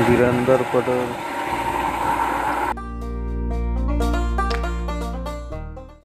বীরেন্দর পটল